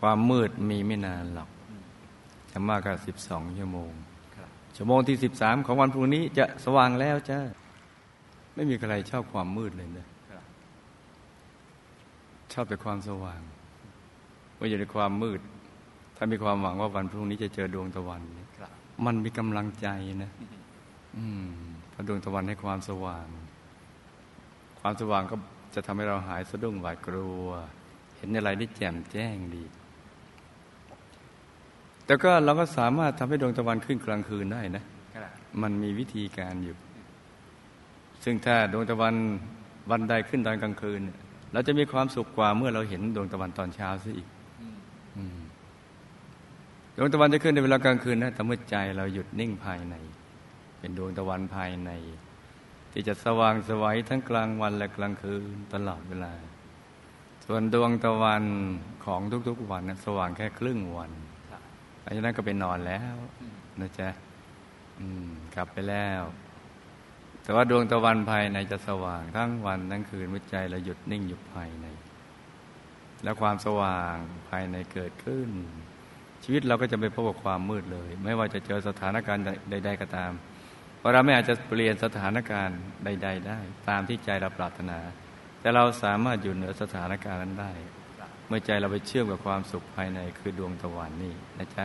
ความมืดมีไม่นานหรอกจะมากกว่าสิบสองชั่วโมงชั่วโมงที่สิบสามของวันพรุ่งนี้จะสว่างแล้วจ้าไม่มีใครชอบความมืดเลยนะชอบแต่ความสว่างเมื่ออยู่ในความมืด ถ้ามีความหวังว่าวันพรุ่งนี้จะเจอดวงตะวันมันมีกำลังใจนะอืมพระดวงตะวันให้ความสว่าง ความสว่างก็จะทำให้เราหายสะดุ้งหวาดกลัว เห็นอะไรได้แจ่มแจ้งดี แต่ก็เราก็สามารถทำให้ดวงตะวันขึ้นกลางคืนได้นะมันมีวิธีการอยู่ ซึ่งถ้าดวงตะวันวันใดขึ้นตอนกลางคืน เราจะมีความสุขกว่าเมื่อเราเห็นดวงตะวันตอนเช้าซะอีกดวงตะวันจะขึ้นในเวลากลางคืนนะแต่เมื่อใจเราหยุดนิ่งภายใน เป็นดวงตะวันภายใน ที่จะสว่างสวัยทั้งกลางวันและกลางคืนตลอดเวลา ส่วนดวงตะวันของทุกๆวันนะสว่างแค่ครึ่งวัน หลังจากนั้นก็ไปนอนแล้วนะจ๊ะกลับไปแล้ว แต่ว่าดวงตะวันภายในจะสว่างทั้งวันทั้งคืนเมื่อใจเราหยุดนิ่งอยู่ภายใน แล้วความสว่างภายในเกิดขึ้น ชีวิตเราก็จะไม่พบกับความมืดเลย ไม่ว่าจะเจอสถานการณ์ใด ๆ ก็ตามเพราะเราไม่อาจจะเปลี่ยนสถานการณ์ใด ๆ ได้ ตามที่ใจเราปรารถนา แต่เราสามารถอยู่เหนือสถานการณ์นั้นได้ เมื่อใจเราไปเชื่อมกับความสุขภายในคือดวงตะวันนี่นะจ๊ะ